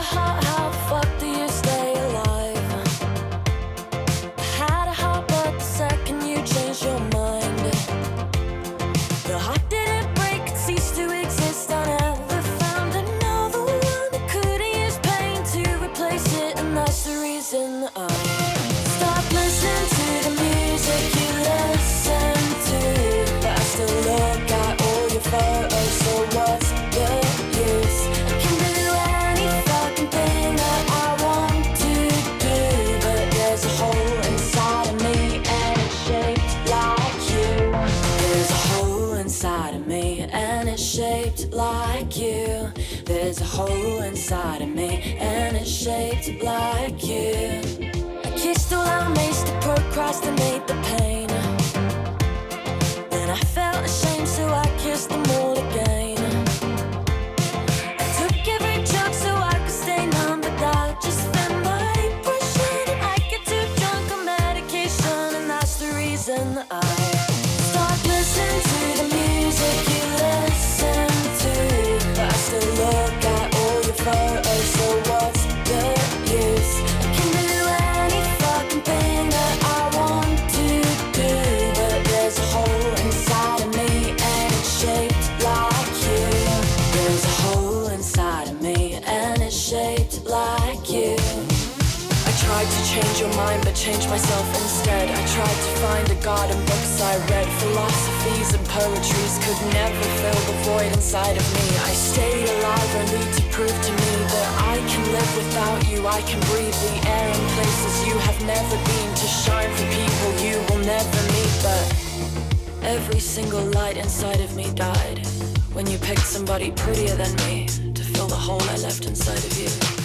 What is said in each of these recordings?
change in books I read. Philosophies and poetries could never fill the void inside of me. I stayed alive only to prove to me that I can live without you. I can breathe the air in places you have never been. To shine for people you will never meet. But every single light inside of me died when you picked somebody prettier than me to fill the hole I left inside of you.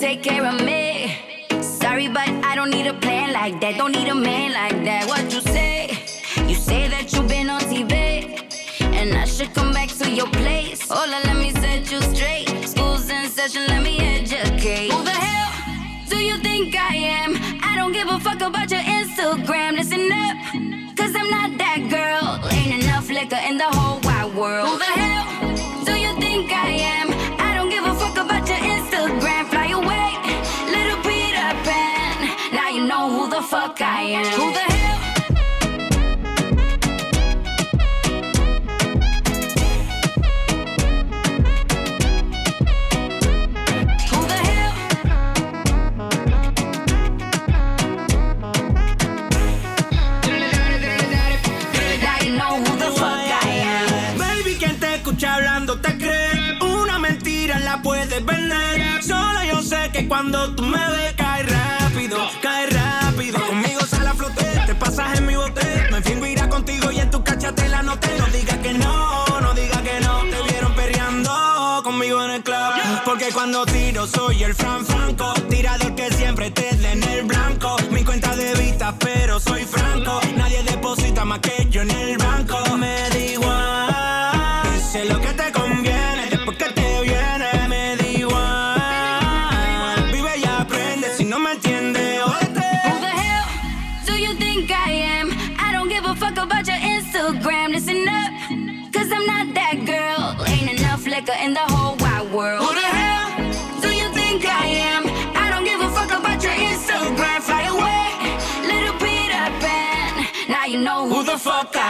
Take care of me. Sorry, but I don't need a plan like that. Don't need a man like that. What you say? You say that you've been on TV. And I should come back to your place. Hola, let me set you straight. School's in session, let me educate. Who the hell do you think I am? I don't give a fuck about your Instagram. Listen up, cuando tú me ves, cae rápido, cae rápido. Conmigo sale a flote, te pasas en mi bote. Me fingo irá contigo y en tu no te No digas que no, no digas que no. Te vieron perreando conmigo en el club. Porque cuando tiro soy el Fran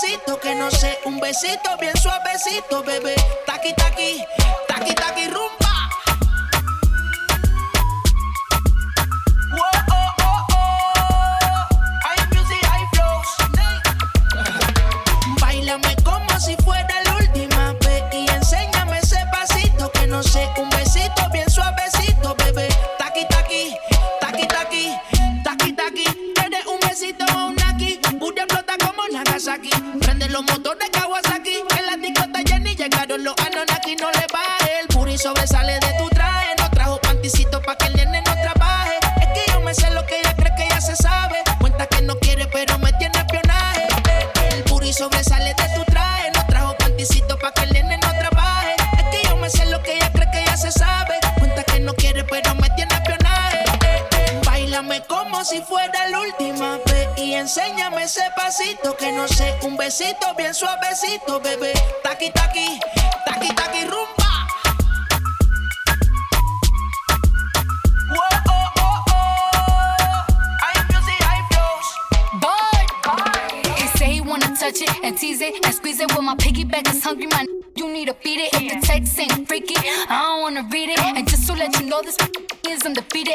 pasito que no sé, un besito bien suavecito, bebé. Taqui, taqui, taqui, taqui, rumbo. Un besito bien suavecito, bebé. Taqui, taqui, taqui, taqui, rumba. touch it and tease it and squeeze it. When my piggyback is hungry, my n- you need to beat it. If the text ain't freaky, I don't wanna read it. And just to let you know, this is undefeated.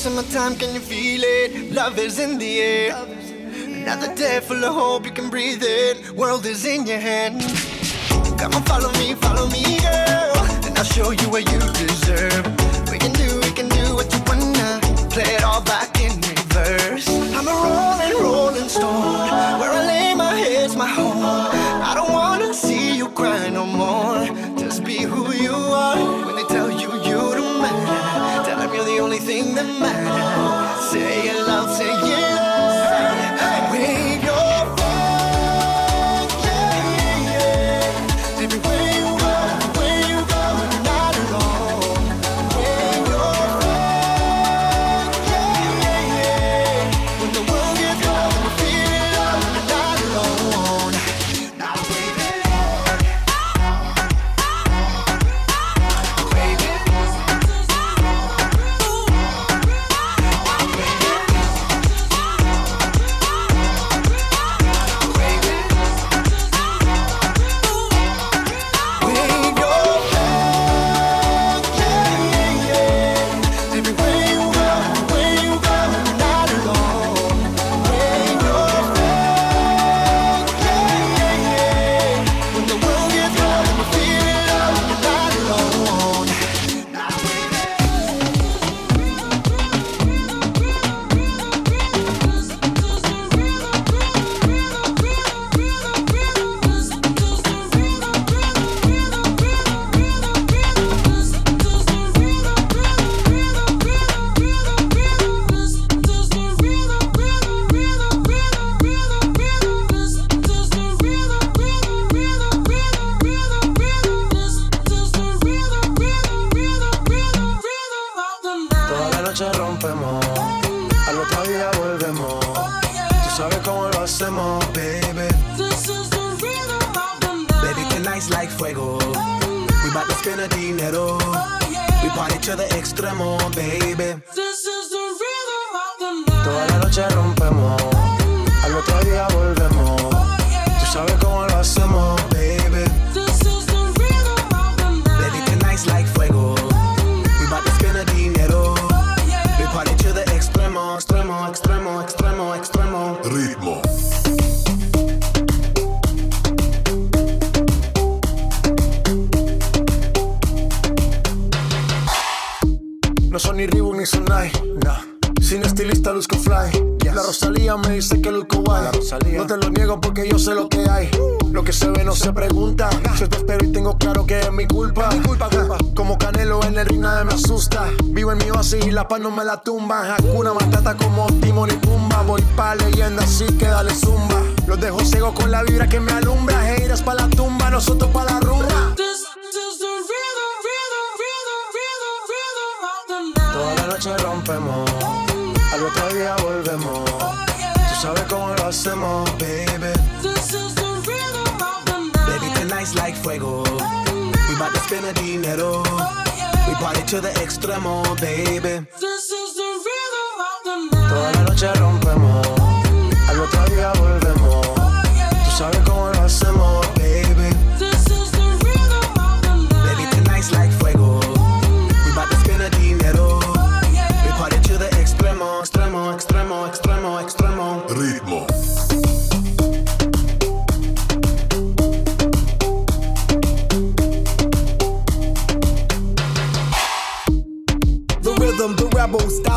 summertime, can you feel it? Love is in the air. Another day full of hope, you can breathe it. World is in your hand. Come on, follow me, follow me, girl. And I'll show you what you deserve. We can do, we can do what you wanna. Play it all back. Paz no me la tumba. Hakuna Matata como Timon y Pumba. Voy pa' leyenda así que dale zumba. Los dejo ciego con la vibra que me alumbra. Heiras pa' la tumba, nosotros pa' la rumba. Toda la noche rompemos, al otro día volvemos. Tú sabes cómo lo hacemos, baby. Baby, tonight's like fuego. We bout to spend a dinero. Party to the extremo, baby. Toda la noche rompemos, al otro día volvemos. Tú sabes cómo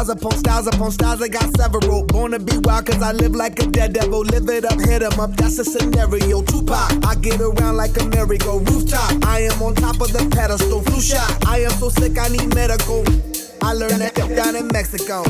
styles upon styles upon styles. I got several. Born to be wild, cause I live like a dead devil. Live it up, hit 'em up, that's a scenario. Tupac, I get around like a merry-go rooftop. I am on top of the pedestal, flu shot. I am so sick, I need medical. I learned that down in Mexico.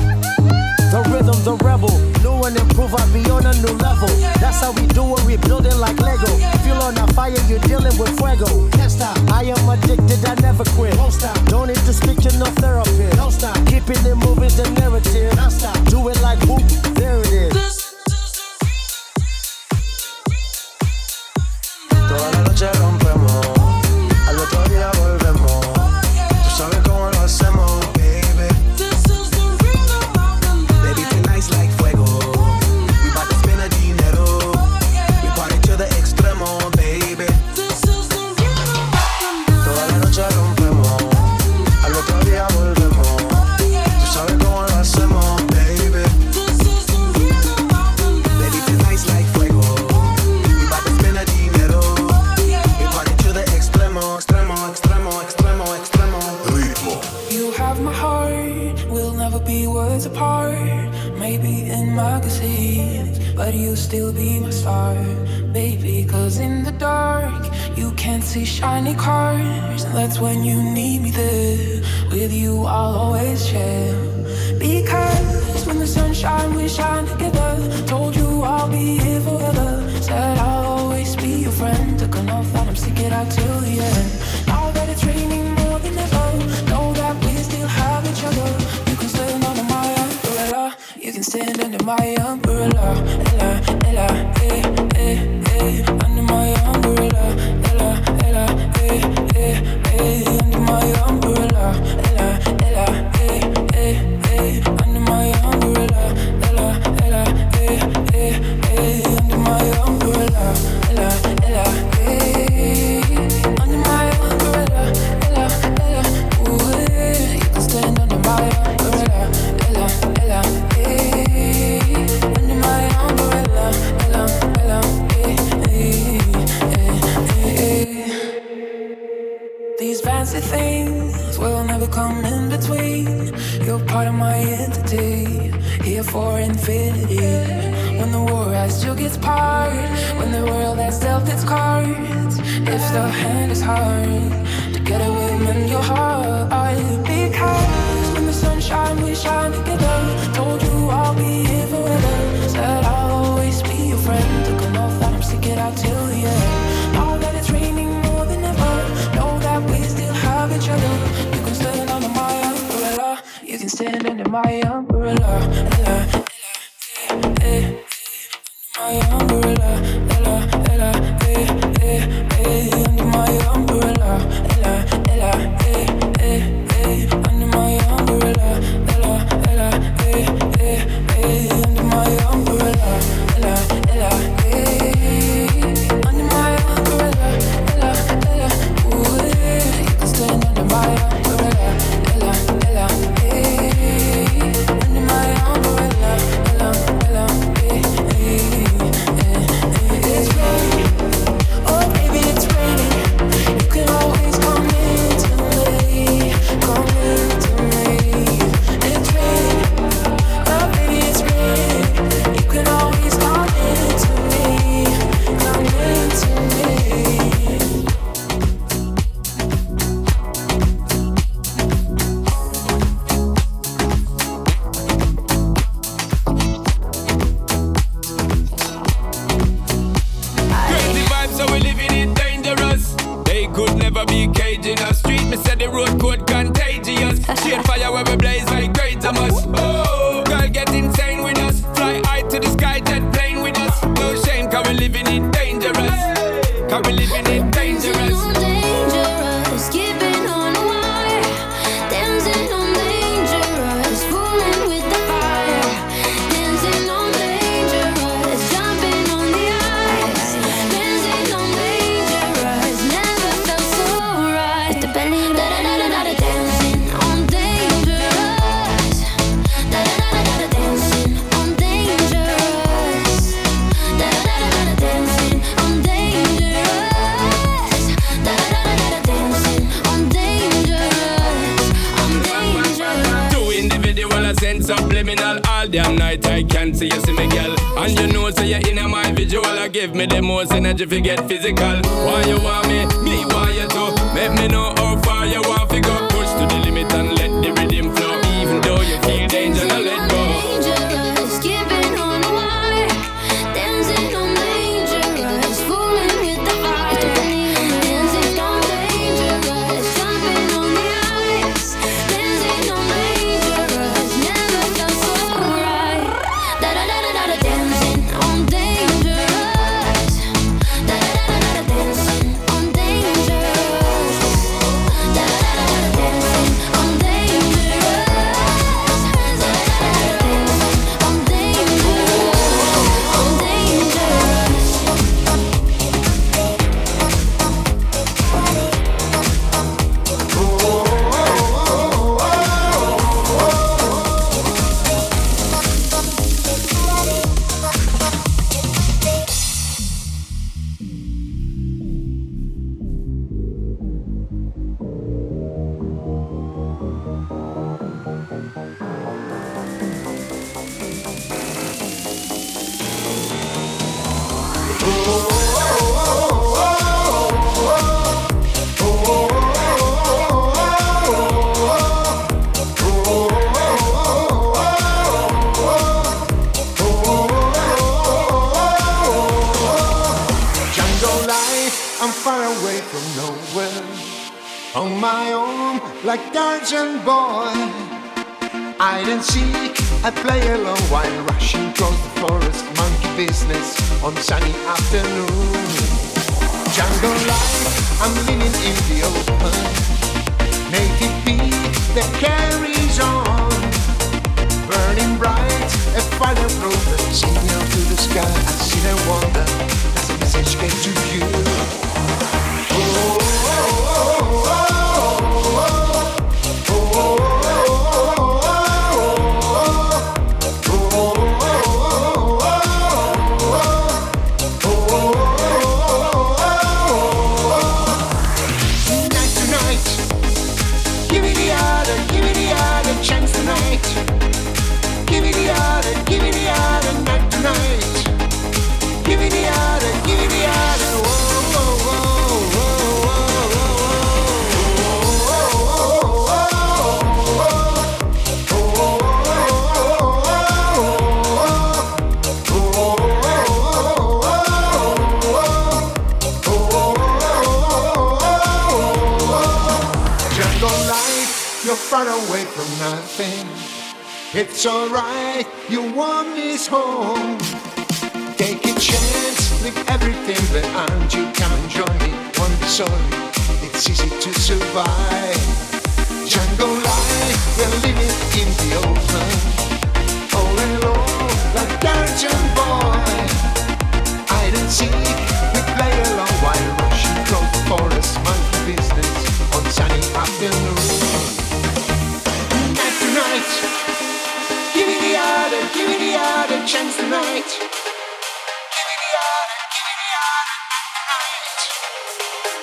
The rhythm, the rebel. New and improve, I be on a new level. That's how we do it, we building like Lego. Feel on a fire, you're dealing with fuego. Can't stop. I am addicted, I never quit. Won't stop. Don't need to speak to no therapist. Don't stop. Keeping it moving, the narrative. Don't stop. Do it like whoop, there it is. Toda la noche see shiny cars. That's when you need me there. With you, I'll always share. Because when the sun shines, we shine together. Told you I'll be here forever. Said I'll always be your friend. Took an oath that I'm sticking out till the end. Now that it's raining more than ever, know that we still have each other. You can stand under my umbrella. You can stand under my umbrella. Ella, Ella, eh, eh,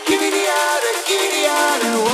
Give me the other, give me the other.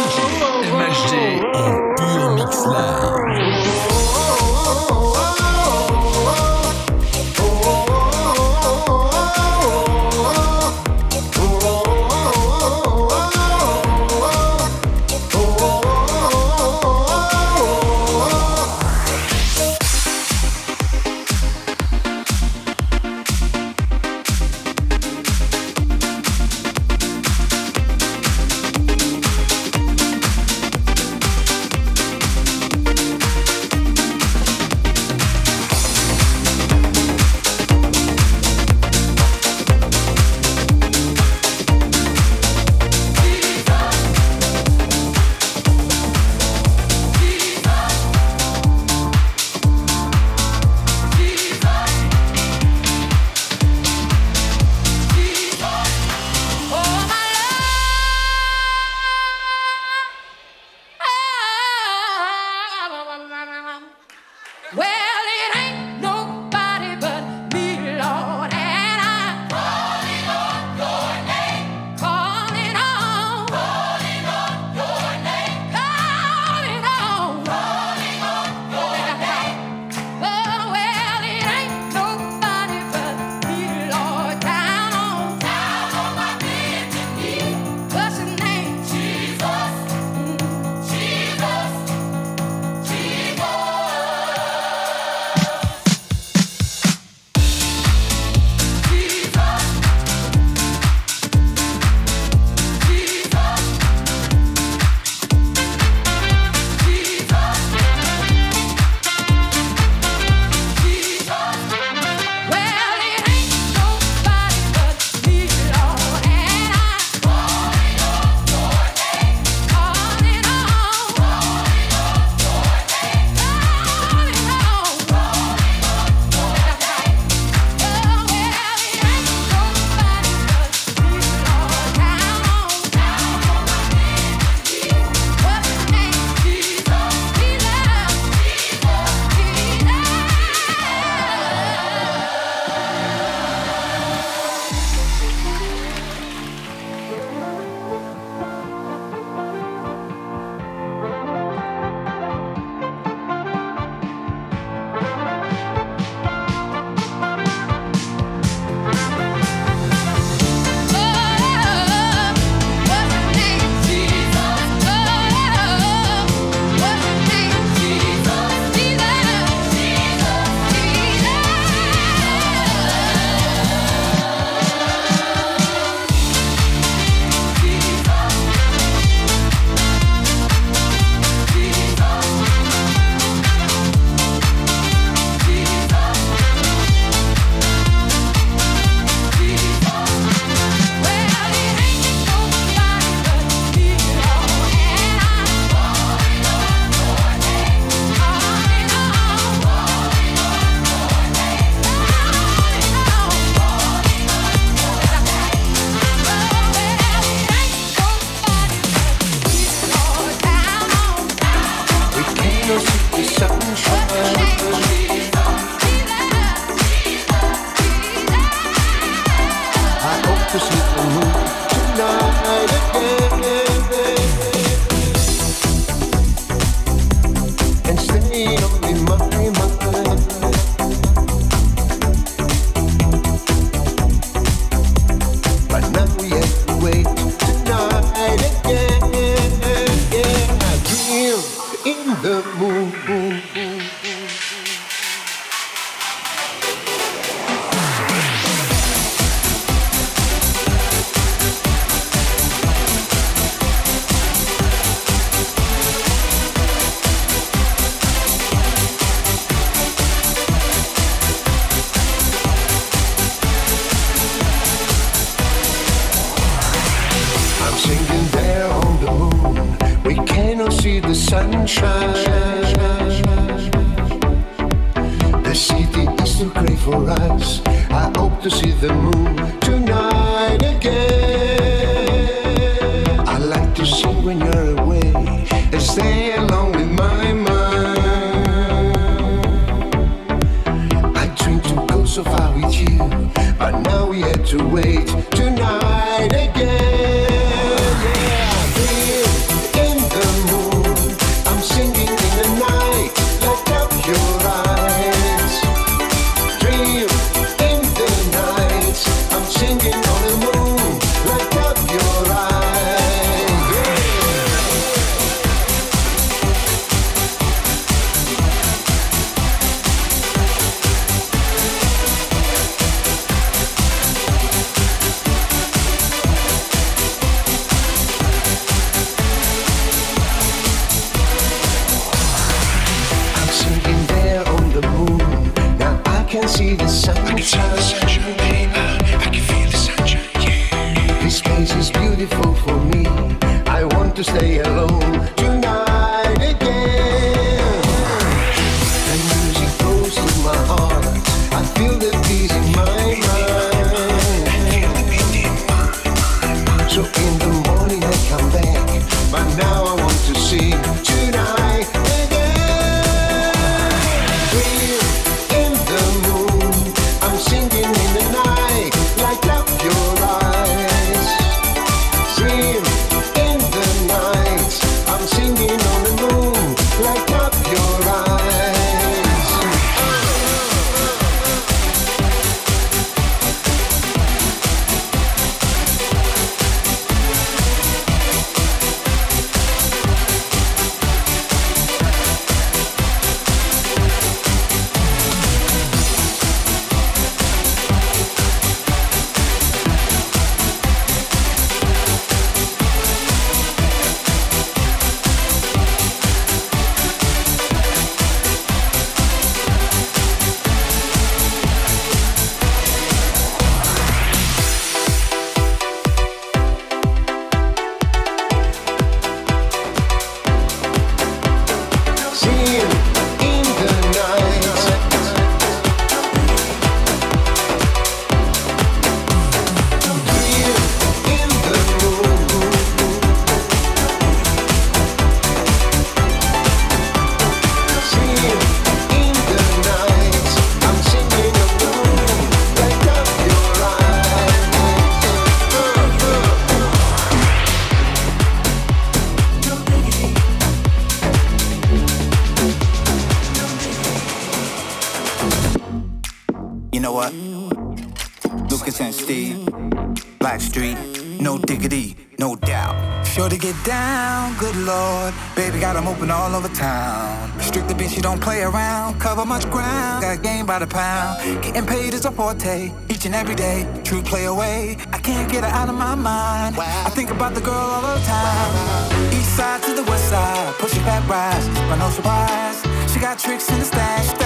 open all over town. Strictly bitch, she don't play around. Cover much ground, got game by the pound. Getting paid is a forte, each and every day. True play away, I can't get her out of my mind. I think about the girl all the time. East side to the west side, push it back, rise. But no surprise, she got tricks in the stash.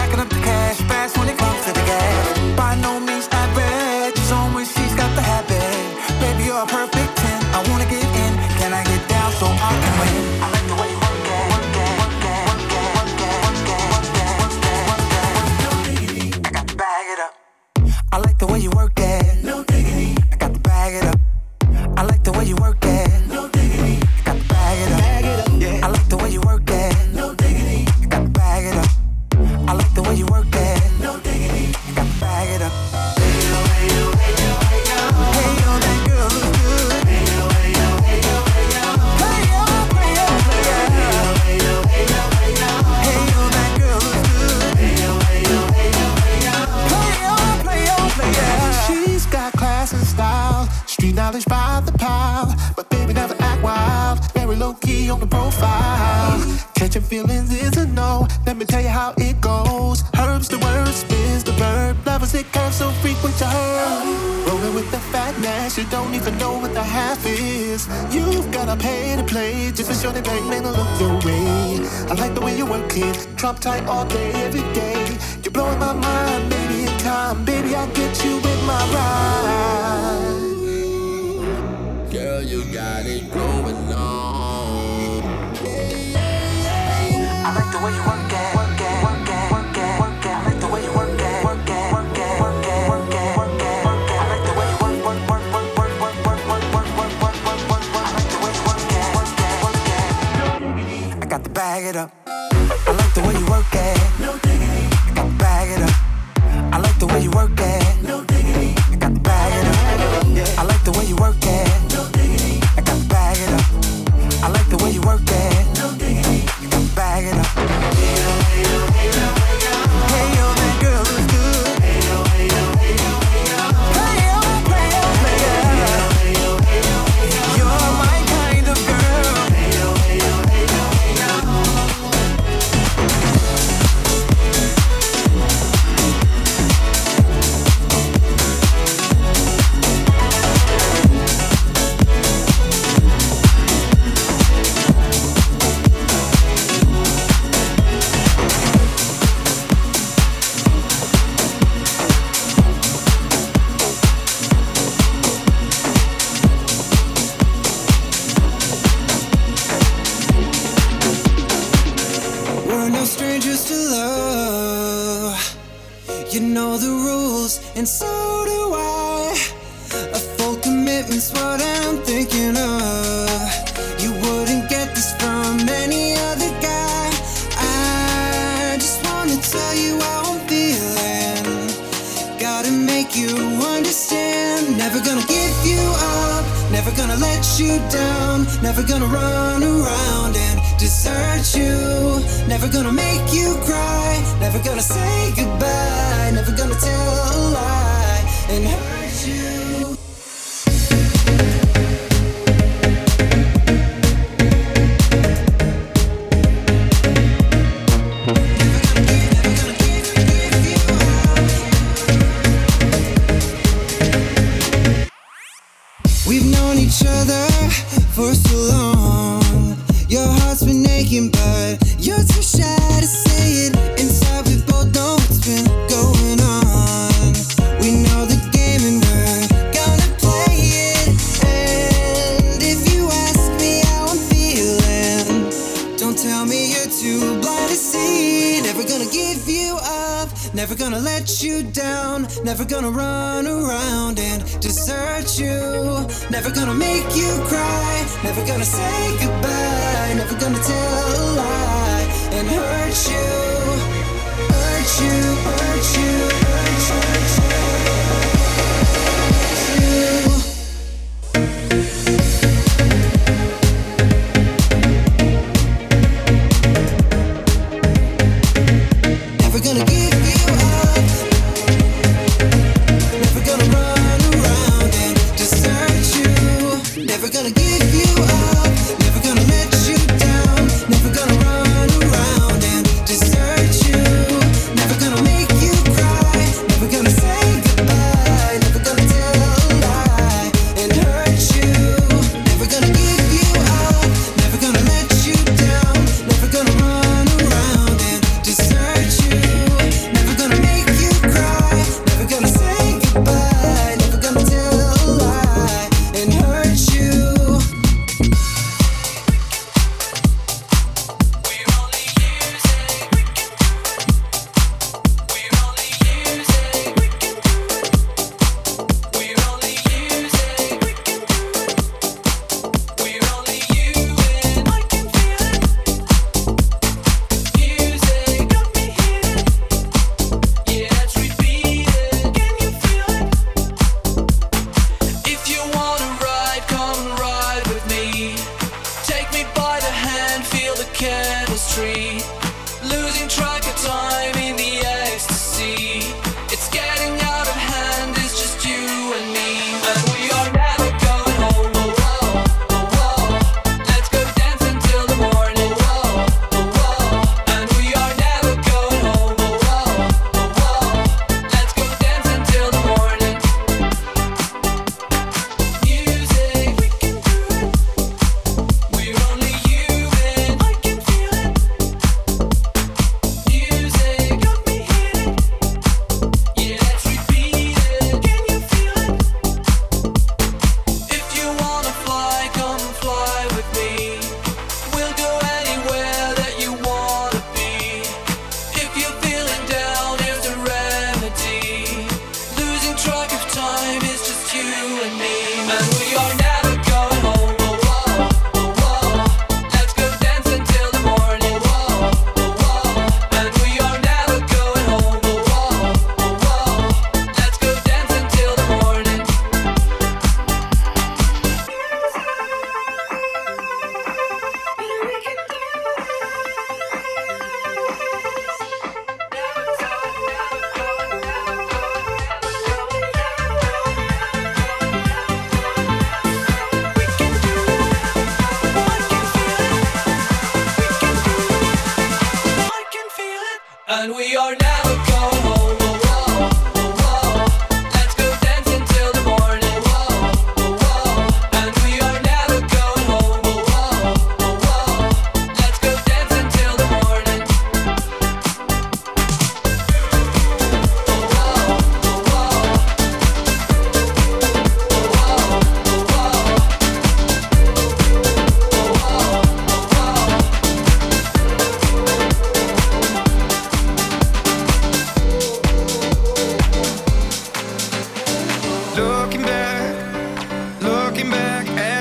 all day, every day. You're blowing my mind, maybe in time, baby, I'll get you with my ride. Girl, you got it going on. I like the way you work. Looking back at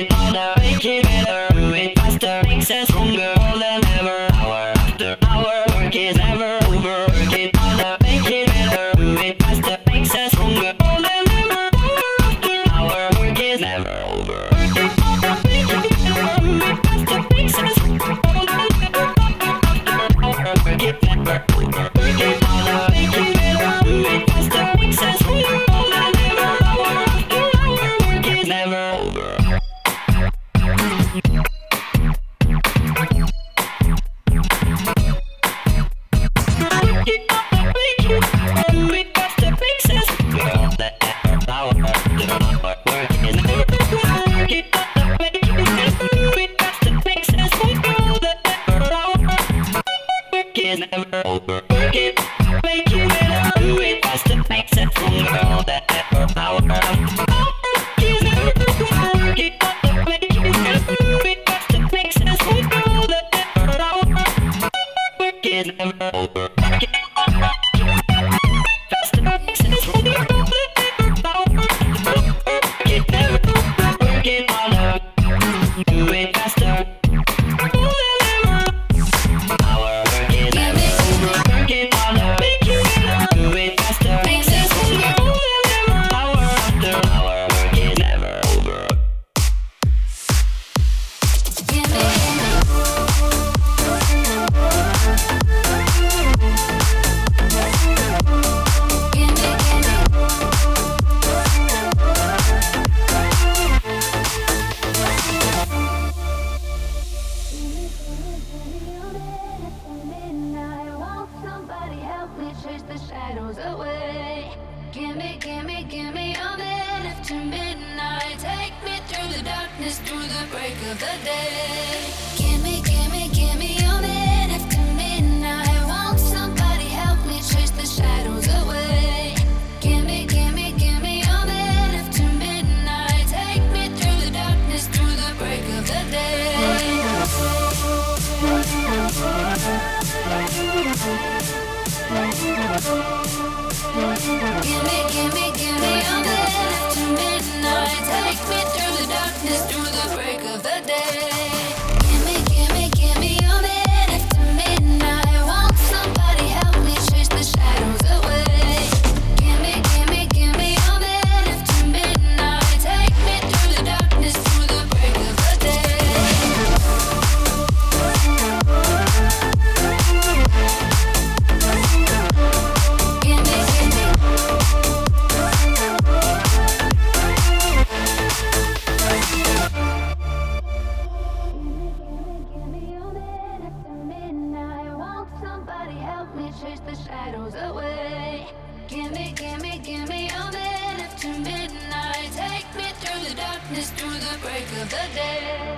it harder, make it better, do it faster, makes us stronger than ever. Darkness, through the break of the day.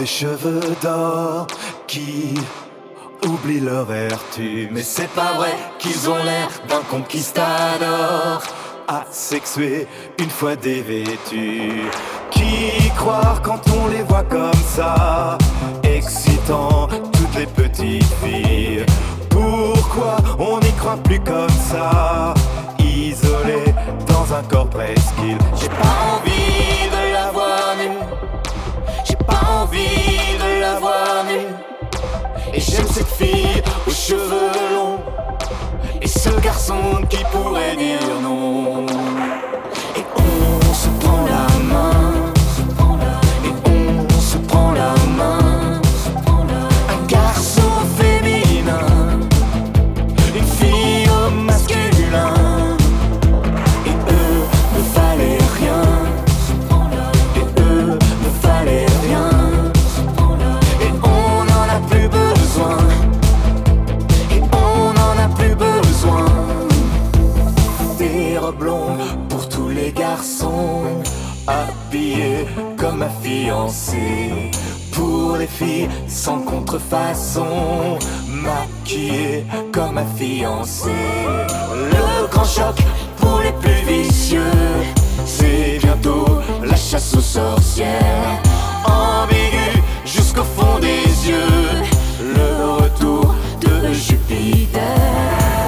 Des cheveux d'or qui oublient leur vertu. Mais c'est pas vrai qu'ils ont l'air d'un conquistador asexué une fois dévêtus. Qui croire quand on les voit comme ça, excitant toutes les petites filles? Pourquoi on n'y croit plus comme ça, isolé dans un corps presqu'île? J'ai pas envie envie de voir. Et j'aime cette fille aux cheveux longs. Et ce garçon qui pourrait dire non. ma fiancée. Pour les filles sans contrefaçon, maquillée comme ma fiancée. Le grand choc pour les plus vicieux, c'est bientôt la chasse aux sorcières. Ambigu jusqu'au fond des yeux, le retour de Jupiter.